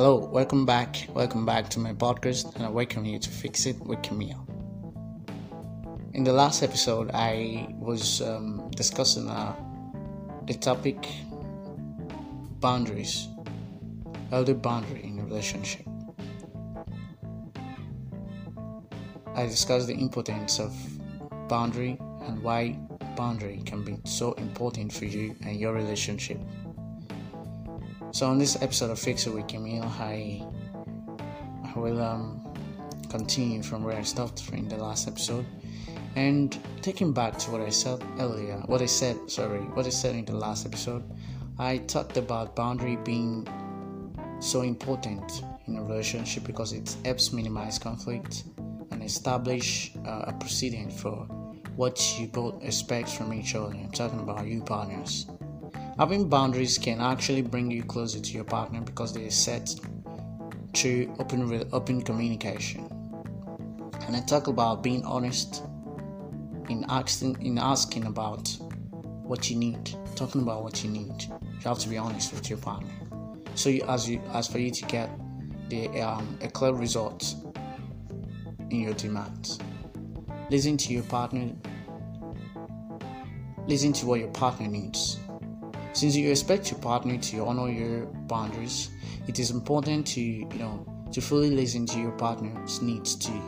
Hello, welcome back. Welcome back to my podcast, and I welcome you to Fix It with Camille. In the last episode, I was um, discussing uh, the topic boundaries, healthy boundary in a relationship. I discussed the importance of boundary and why boundary can be so important for you and your relationship. So on this episode of Fix It with Camille, I, I will um, continue from where I stopped in the last episode, and taking back to what I said earlier, what I said, sorry, what I said in the last episode, I talked about boundary being so important in a relationship because it helps minimize conflict and establish uh, a precedent for what you both expect from each other. I'm talking about you partners. Having boundaries can actually bring you closer to your partner because they are set through open open communication. And I talk about being honest in asking in asking about what you need, talking about what you need. You have to be honest with your partner. So you, as you as for you to get the um, a clear result in your demands. Listen to your partner. Listen to what your partner needs since you expect your partner to honor your boundaries, it is important to, you know, to fully listen to your partner's needs too.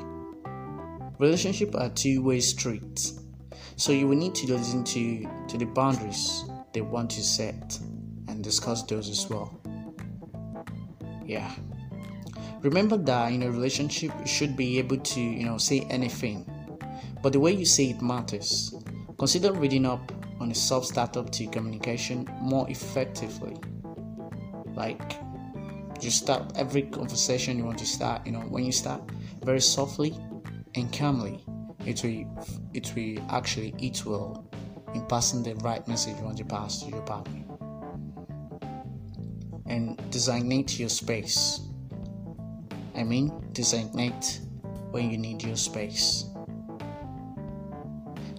Relationships are two-way streets, so you will need to listen to, to the boundaries they want to set and discuss those as well. Yeah. Remember that in a relationship you should be able to, you know, say anything. But the way you say it matters. Consider reading up on a soft startup to communication more effectively. Like you start every conversation you want to start, you know, when you start very softly and calmly, it will it will actually eat well in passing the right message you want to pass to your partner. And designate your space. I mean, designate when you need your space.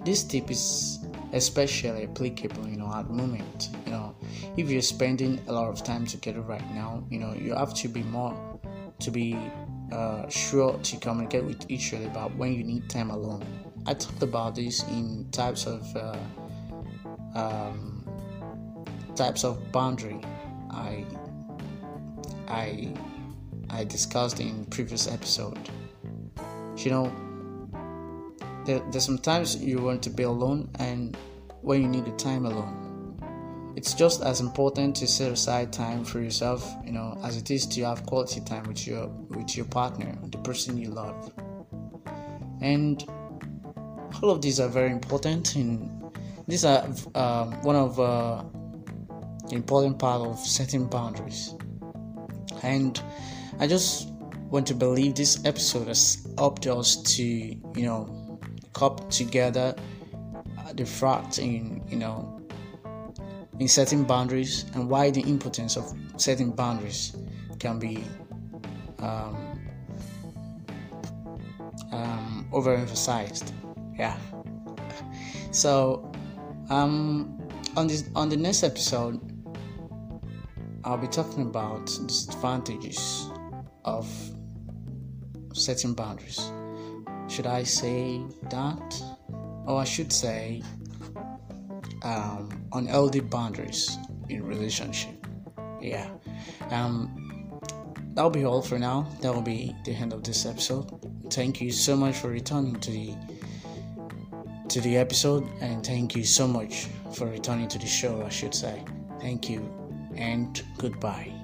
This tip is especially applicable you know at the moment. You know if you're spending a lot of time together right now you know you have to be more to be uh, sure to communicate with each other about when you need time alone. I talked about this in types of uh, um, types of boundary i i i discussed in previous episode. You know there, there's sometimes you want to be alone and when you need the time alone. It's just as important to set aside time for yourself you know as it is to have quality time with your with your partner the person you love. And all of these are very important and these are um, one of uh, the important part of setting boundaries. And i just want to believe this episode has helped us to you know cup together uh, the fact in you know in setting boundaries and why the importance of setting boundaries can be um, um, overemphasized. Yeah. So um, on this on the next episode, I'll be talking about disadvantages of setting boundaries. Should I say that? Or I should say um, unhealthy boundaries in relationship. Yeah. Um, that'll be all for now. That will be the end of this episode. Thank you so much for returning to the to the episode and thank you so much for returning to the show I should say. Thank you and goodbye.